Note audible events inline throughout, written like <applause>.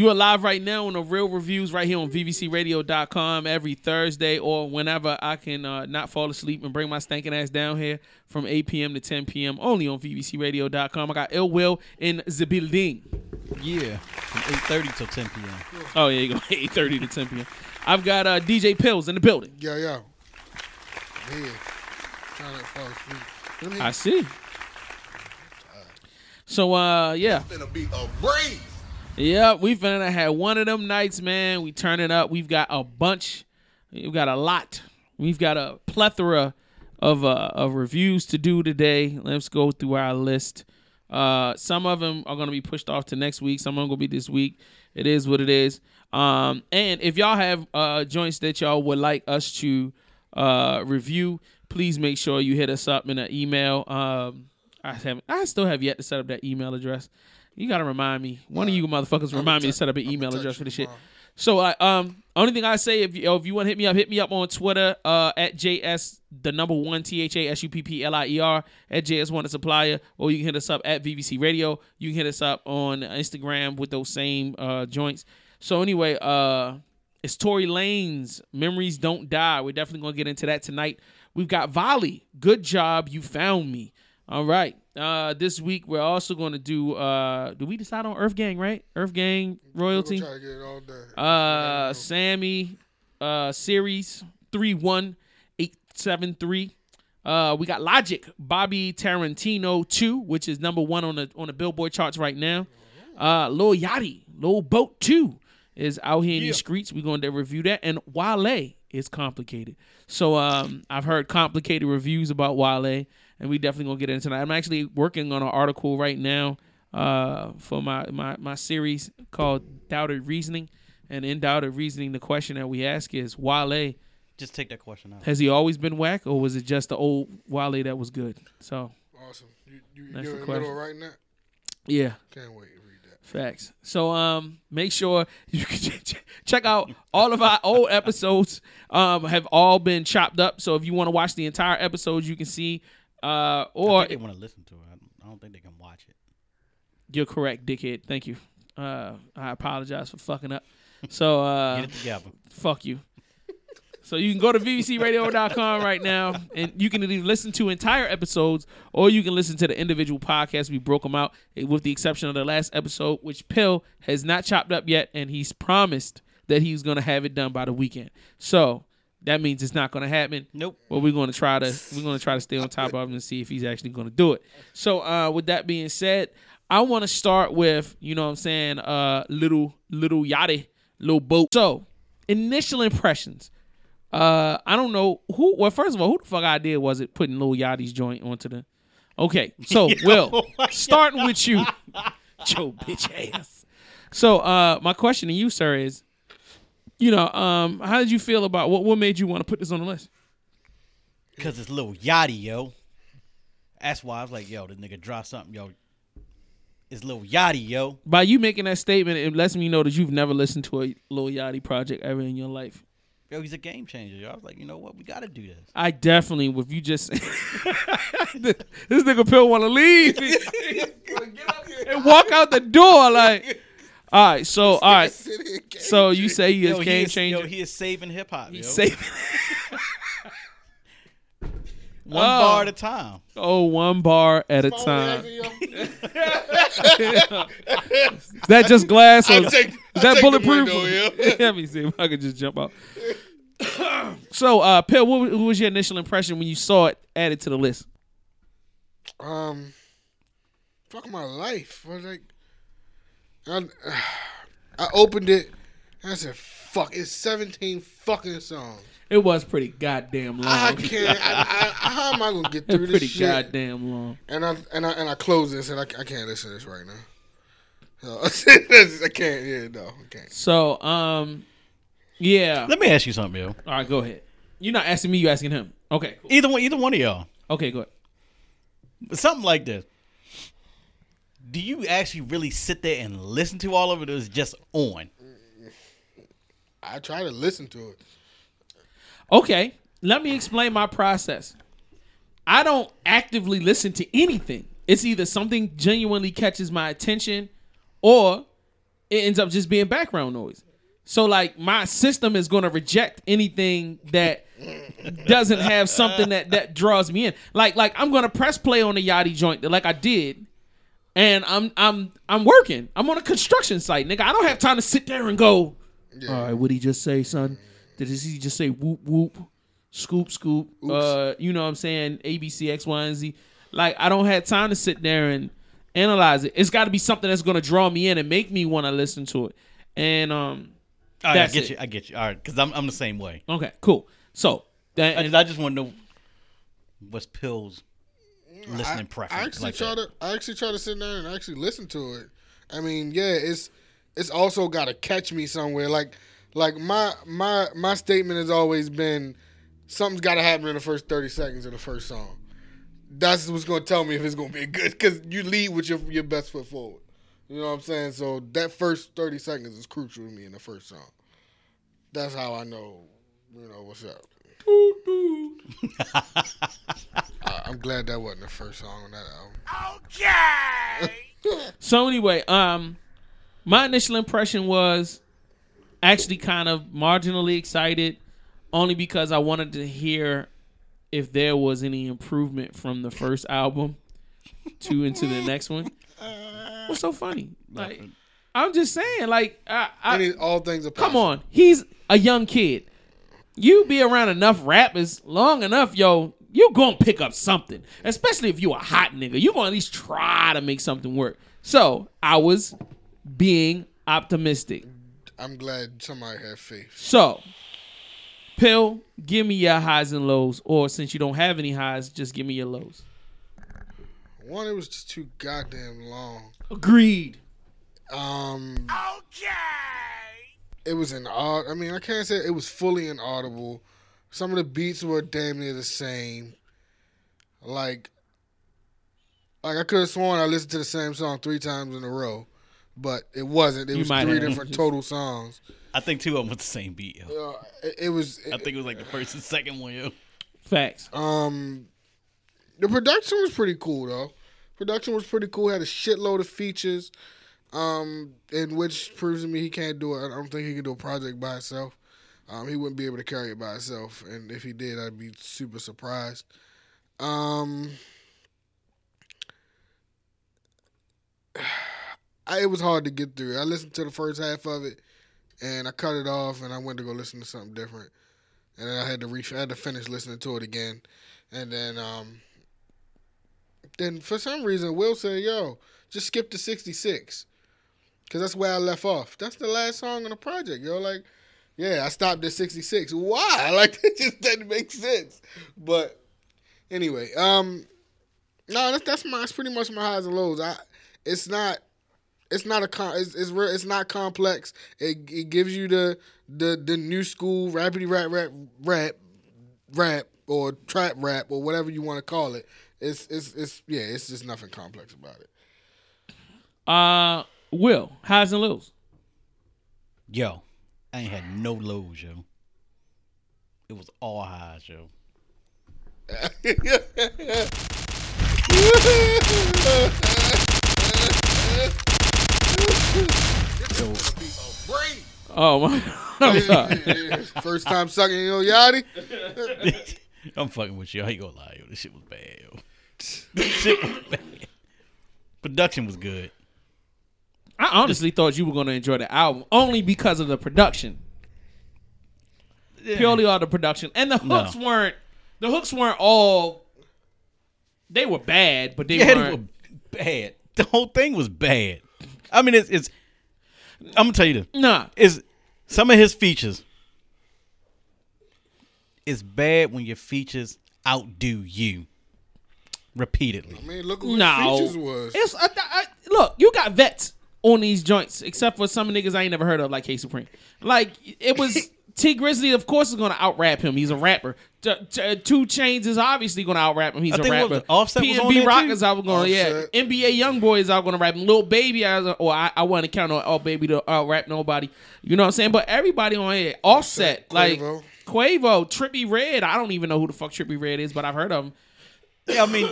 You are live right now on the Real Reviews right here on VVCRadio.com every Thursday or whenever I can uh, not fall asleep and bring my stinking ass down here from 8 p.m. to 10 p.m. only on VVCRadio.com. I got Ill Will in the building. Yeah, from 8:30 till 10 p.m. Oh, yeah, you go <laughs> 8.30 to 10 p.m. I've got uh, DJ Pills in the building. Yo, yo. Yeah. Trying to fall asleep. I see. So, uh, yeah. Finna be a breeze. Yeah, we finna had one of them nights, man. We turn it up. We've got a bunch. We've got a lot. We've got a plethora of uh, of reviews to do today. Let's go through our list. Uh, some of them are gonna be pushed off to next week. Some of them gonna be this week. It is what it is. Um, and if y'all have uh, joints that y'all would like us to uh, review, please make sure you hit us up in an email. Um, I have I still have yet to set up that email address. You gotta remind me. One of you motherfuckers remind me to set up an email address for this shit. So I um only thing I say if you if you want to hit me up, hit me up on Twitter uh at JS the number one T H A S U P P L I E R at JS one supplier, or you can hit us up at VVC Radio. You can hit us up on Instagram with those same uh joints. So anyway, uh it's Tory Lanez Memories Don't Die. We're definitely gonna get into that tonight. We've got Volley. Good job, you found me. All right. Uh this week we're also gonna do uh do we decide on Earth Gang, right? Earth Gang We'll royalty. try to get it all. Uh, Sammy, uh, series three one eight seven three. Uh, we got Logic, Bobby Tarantino two, which is number one on the on the Billboard charts right now. Uh, Lil Yachty, Lil Boat two is out here in these streets. We're going to review that, and Wale is complicated. So um, I've heard complicated reviews about Wale, and we definitely gonna get into that. I'm actually working on an article right now uh, for my, my my series called Doubted Reasoning. And in Doubted Reasoning, the question that we ask is Wale, Just take that question out. has he always been whack, or was it just the old Wale that was good? So Awesome. You, you, That's you're the in the middle question. right now? yeah, Can't wait to read that. Facts. So um, make sure <laughs> you can ch- ch- check out all of our old episodes. Um, have all been chopped up. So if you want to watch the entire episodes, you can see. Uh, I or think they want to listen to it. I don't- think they can watch it. you're correct, dickhead. Thank you. Uh, I apologize for fucking up. So uh, <laughs> Get it together. fuck you. So you can go to vvcradio.com right now, and you can either listen to entire episodes or you can listen to the individual podcasts. We broke them out, eh, with the exception of the last episode, which Pill has not chopped up yet, and he's promised that he's going to have it done by the weekend. So that means it's not going to happen. Nope. Well, we're going to try to we're going to try to stay on <laughs> top of him and see if he's actually going to do it. So, uh, with that being said, I want to start with you know what I'm saying, uh, little little yachty, little boat. So, initial impressions. Uh, I don't know who. Well, first of all, who the fuck idea was it putting Lil Yachty's joint onto the? Okay, so <laughs> Will, starting with you, <laughs> Joe bitch ass. So, uh, my question to you, sir, is, you know, um, how did you feel about what? What made you want to put this on the list? Because it's little Yachty, yo. That's why I was like, yo, this nigga drop something, yo. It's little Yachty, yo. By you making that statement, it lets me know that you've never listened to a Lil Yachty project ever in your life. Yo, he's a game changer, yo. I was like, you know what? We got to do this. I definitely, if you just <laughs> this nigga Pill want to leave <laughs> <laughs> and walk out the door, like, all right. So, all right. Sit here, game So you say he is Yo, game he is, changer? Yo, he is saving hip hop, yo. He's saving. <laughs> <laughs> One Oh. bar at a time. Oh, one bar at a time. Is <laughs> that just glass or I'll is I'll that bulletproof? window, yeah. Let me see if I could just jump out. <coughs> so, uh, Pill, what, what was your initial impression when you saw it added to the list? Um, fuck my life. I was like, I, <sighs> I opened it and I said, "Fuck!" It's seventeen fucking songs. It was pretty goddamn long. I can't. I, I, how am I gonna get through <laughs> pretty this shit? goddamn long. And I and I and I closed this and I, I can't listen to this right now. <laughs> So, <laughs> I can't. Yeah, no, I can't. So, um, yeah. Let me ask you something, yo. All right, go ahead. You're not asking me. You're asking him. Okay. Cool. Either one, either one of y'all. Okay. Go ahead. Something like this. Do you actually really sit there and listen to all of it, or is it just on? I try to listen to it. Okay. Let me explain my process. I don't actively listen to anything. It's either something genuinely catches my attention, or it ends up just being background noise. So like my system is gonna reject anything that doesn't have something that that draws me in. Like like I'm gonna press play on the Yachty joint like I did, and I'm I'm I'm working. I'm on a construction site, nigga. I don't have time to sit there and go. All right, what he just say, son? Did he just say whoop whoop, scoop scoop? Uh, you know what I'm saying? ABC X Y and Z. Like I don't have time to sit there and analyze it. It's got to be something that's gonna draw me in and make me want to listen to it. And um, All right, I get it. you. I get you. All right, because I'm I'm the same way. okay, cool. So that, I just, I just want to know what's Pill's listening I, preference. I actually like try that. to I actually try to sit down and actually listen to it. I mean, yeah, it's it's also got to catch me somewhere. Like like my my my statement has always been something's got to happen in the first 30 seconds of the first song. That's what's going to tell me if it's going to be good cuz you lead with your your best foot forward. You know what I'm saying? So that first 30 seconds is crucial to me in the first song. That's how I know, you know, what's up. <laughs> I'm glad that wasn't the first song on that album. Okay. <laughs> so anyway, um, my initial impression was actually kind of marginally excited, only because I wanted to hear if there was any improvement from the first album to into the next one. What's so funny? Like, I'm just saying, like, I, I, all things are come on, he's a young kid. You be around enough rappers long enough, yo, you gonna pick up something. Especially if you a hot nigga. You gonna at least try to make something work. So I was being optimistic. I'm glad somebody had faith. So Pill, give me your highs and lows. Or since you don't have any highs, just give me your lows. One, it was just too goddamn long. Agreed. Um, Okay. it was an odd. I mean, I can't say it was fully inaudible. Some of the beats were damn near the same. Like, like I could have sworn I listened to the same song three times in a row, but it wasn't. It You was three have. different total songs. I think two of them with the same beat. Yo. Uh, it, it was. I think it was like the first and second one. Yo. Facts. Um, the production was pretty cool though. Production was pretty cool. Had a shitload of features, um, in which proves to me he can't do it. I don't think he can do a project by himself. Um, he wouldn't be able to carry it by himself, and if he did, I'd be super surprised. Um, <sighs> I, it was hard to get through. I listened to the first half of it, and I cut it off, and I went to go listen to something different and then I had to re- I had to finish listening to it again, and then um, then for some reason Will said, "Yo, just skip to 66, cause that's where I left off. That's the last song on the project, yo. Like, yeah, I stopped at 66. Why? <laughs> Like, that just doesn't make sense. But anyway, um, no, that's that's my that's pretty much my highs and lows. I it's not it's not a con. It's it's, real, it's not complex. It it gives you the the the new school rapidy rap rap rap rap or trap rap or whatever you want to call it. It's it's it's yeah. It's just nothing complex about it. Uh Will, highs and lows. Yo, I ain't had no lows, yo. It was all highs, yo. Yo, <laughs> Oh my <laughs> First time sucking yo Yachty. <laughs> I'm fucking with you. I ain't gonna lie, yo. This shit was bad, yo. This shit was bad. Production was good. I honestly thought you were gonna enjoy the album only because of the production. Purely all the production. And the hooks No. weren't the hooks weren't all they were bad, but they Yeah, weren't they were bad. The whole thing was bad. I mean, it's, it's I'm gonna tell you this. Nah. Is some of his features. It's bad when your features outdo you repeatedly. I mean, look what No. features was. It's I, I, look, you got vets on these joints, except for some niggas I ain't never heard of, like K Supreme. Like it was <laughs> Tee Grizzley, of course, is gonna out rap him. He's a rapper. T- t- 2 Chainz is obviously gonna out rap him. He's I a think what was rapper. it, Offset was on PNB Rock is out gonna yeah. NBA Young YoungBoy is out gonna rap him. Little Baby, I, or I, I want to count on All Baby to out rap nobody. You know what I'm saying? But everybody on here, Offset, Offset, like Quavo. Quavo, Trippie Redd. I don't even know who the fuck Trippie Redd is, but I've heard of him. Yeah, I mean,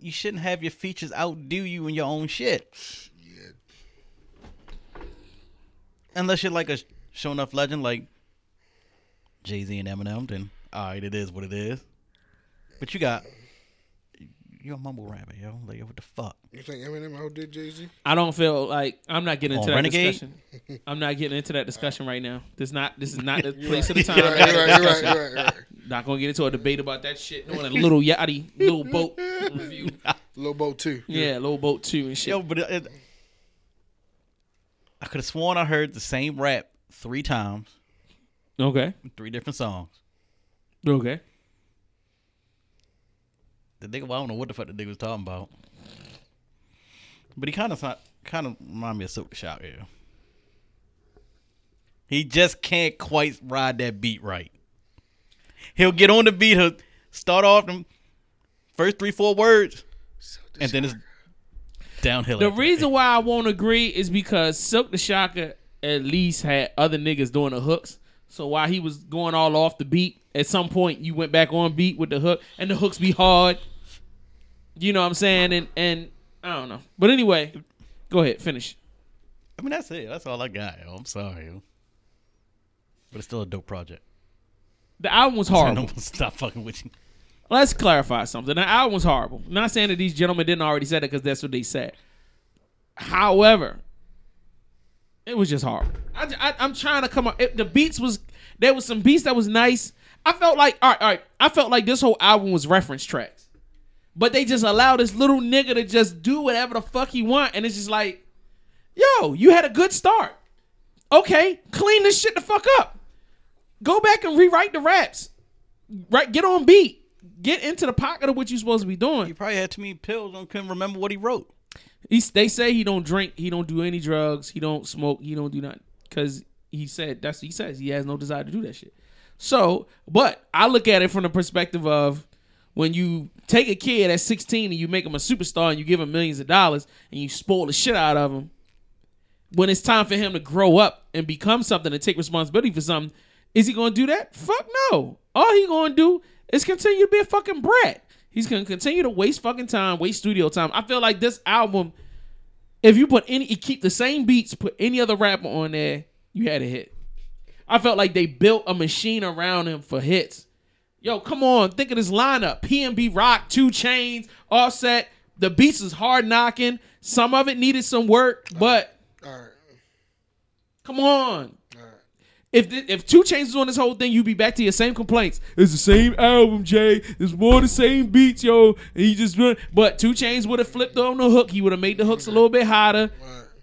you shouldn't have your features outdo you in your own shit. Unless you're like a show enough legend like Jay Z and Eminem, then all right, it is what it is. But you got you're a mumble rapper, yo. Like what the fuck? You think Eminem outdid Jay Z? I don't feel like I'm not getting On into that Renegade? discussion. I'm not getting into that discussion right now. This not this is not the <laughs> place of the time. You're right, you're right, you're right, you're right, you're. Not gonna get into a debate about that shit. Doing a little yachty, little boat <laughs> review. Low boat too. Yeah, little boat too and shit. Yo, but it, it- I could have sworn I heard the same rap three times, Okay, three different songs. okay. The nigga, well, I don't know what the fuck the nigga was talking about. But he kind of kind of remind me of Silkk the Shock, yeah. He just can't quite ride that beat right. He'll get on the beat, he'll start off them first three, four words, and then it's downhill. The after that. reason why I won't agree is because Silkk the Shocker at least had other niggas doing the hooks. So while he was going all off the beat, at some point you went back on beat with the hook, and the hooks be hard. You know what I'm saying? And and I don't know. But anyway, go ahead, finish. I mean, that's it. That's all I got. Yo. I'm sorry, yo. but it's still a dope project. The album was <laughs> I horrible. don't stop fucking with you. Let's clarify something. The was horrible. not saying that these gentlemen didn't already say that because that's what they said. However, it was just horrible. I, am trying to come up. It, the beats was there was some beats that was nice. I felt like all right, all right. I felt like this whole album was reference tracks, but they just allow this little nigga to just do whatever the fuck he want, and it's just like, yo, you had a good start. Okay, clean this shit the fuck up. Go back and rewrite the raps. Right, get on beat. Get into the pocket of what you're supposed to be doing. He probably had too many pills and couldn't remember what he wrote. He, they say he don't drink, he don't do any drugs, he don't smoke, he don't do nothing because he said that's what he says he has no desire to do that shit. So, but I look at it from the perspective of when you take a kid at 16 and you make him a superstar and you give him millions of dollars and you spoil the shit out of him. When it's time for him to grow up and become something and take responsibility for something, is he going to do that? Fuck no. All he going to do is continue to be a fucking brat. He's going to continue to waste fucking time, waste studio time. I feel like this album, if you put any, you keep the same beats, put any other rapper on there, you had a hit. I felt like they built a machine around him for hits. Yo, come on, think of this lineup: PNB Rock, 2 Chainz, Offset. The beats is hard knocking. Some of it needed some work, but All right. come on. All right. If th- if if 2 Chainz on this whole thing, you'd be back to your same complaints. It's the same album, Jay. It's more the same beats, yo. And he just run. But 2 Chainz would have flipped on the hook. He would have made the hooks a little bit hotter.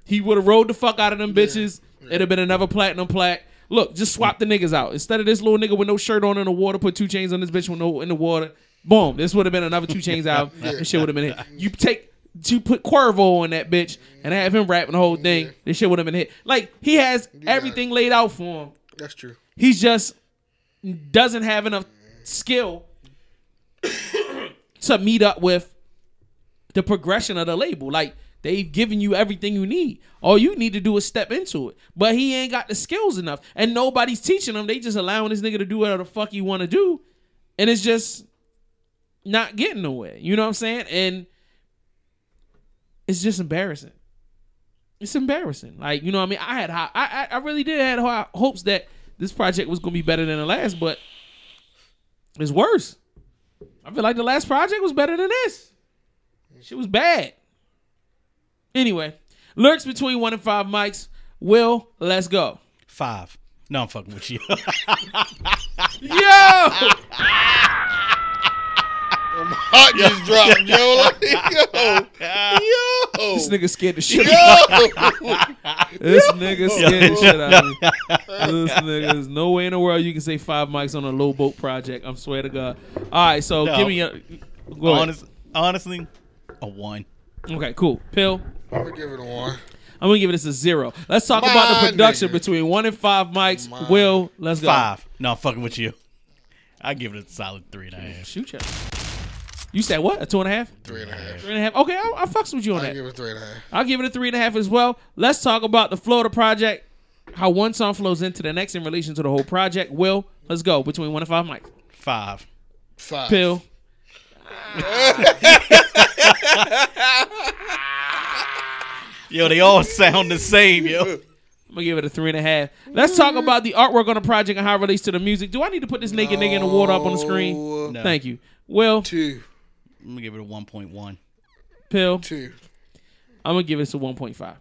He would have rolled the fuck out of them bitches. It'd have been another platinum plaque. Look, just swap the niggas out. Instead of this little nigga with no shirt on in the water, put 2 Chainz on this bitch with no in the water. Boom. This would have been another 2 Chainz album. <laughs> This shit would have been hit. You take you put Quavo on that bitch and have him rapping the whole thing. This shit would have been hit. Like he has everything laid out for him. That's true. He's just doesn't have enough skill <coughs> to meet up with the progression of the label. Like they've given you everything you need. All you need to do is step into it. But he ain't got the skills enough. And nobody's teaching him. They just allowing this nigga to do whatever the fuck he want to do. And it's just not getting nowhere. You know what I'm saying? And it's just embarrassing. It's embarrassing. Like, you know what I mean? I had high, I, I I really did have high hopes that this project was gonna be better than the last, but it's worse. I feel like the last project was better than this. She was bad. Anyway, lurks between one and five mics. Will, let's go. Five. No, I'm fucking with you. <laughs> Yo! My Heart just dropped, yo. Like, yo, yo, <laughs> this nigga scared the shit out of yo. <laughs> This nigga scared the shit out of me. <laughs> This nigga, there's no way in the world you can say five mics on a low boat project. I'm swear to God. All right, so No. give me a. Go ahead. Honest, honestly, a one. Okay, cool. Pill. I'm gonna give it a one. I'm gonna give this a zero. Let's talk about the My production nigga. between one and five mics. My- Will, let's go. Five. No, I'm fucking with you. I give it a solid three and a half. Shoot ya. You said what? A two and a half? Three and a half. Three and a half? Okay, I, I fucks with you on that. I that. give it three and a half. I'll give it a three and a half as well. Let's talk about the Florida project. How one song flows into the next in relation to the whole project. Will, let's go between one and five mics. Five. Five. Pill. <laughs> Yo, they all sound the same, yo. I'm gonna give it a three and a half. Let's talk mm-hmm. about the artwork on the project and how it relates to the music. Do I need to put this naked nigga in the water up on the screen? No. No. Thank you. Will Two, I'm gonna give it a 1.1. Pill. two. I'm gonna give this a 1.5.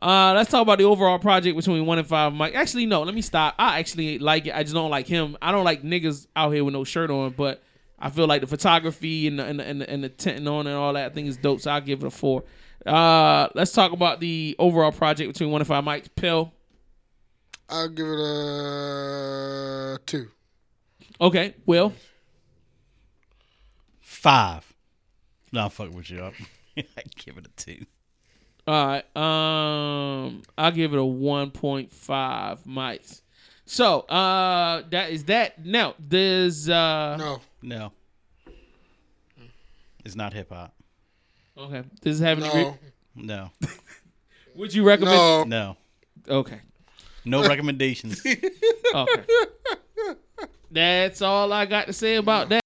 Uh, let's talk about the overall project between one and five. Mike, actually, no. Let me stop. I actually like it. I just don't like him. I don't like niggas out here with no shirt on. But I feel like the photography and the and the, and the, and the tinting on and all that I think is dope. So I'll give it a four. Uh, let's talk about the overall project between one and five. Mike, Pill. I'll give it a two. Okay, Will. Five. No, I'm fucking with you. Up. <laughs> I give it a two. All right. Um, I'll give it a one point five mites. So, uh, that is that. Now, there's uh, No, No. It's not hip hop. okay. Does it have any? no, No. <laughs> would you recommend? no. No. Okay. No <laughs> recommendations. Okay. That's all I got to say about that.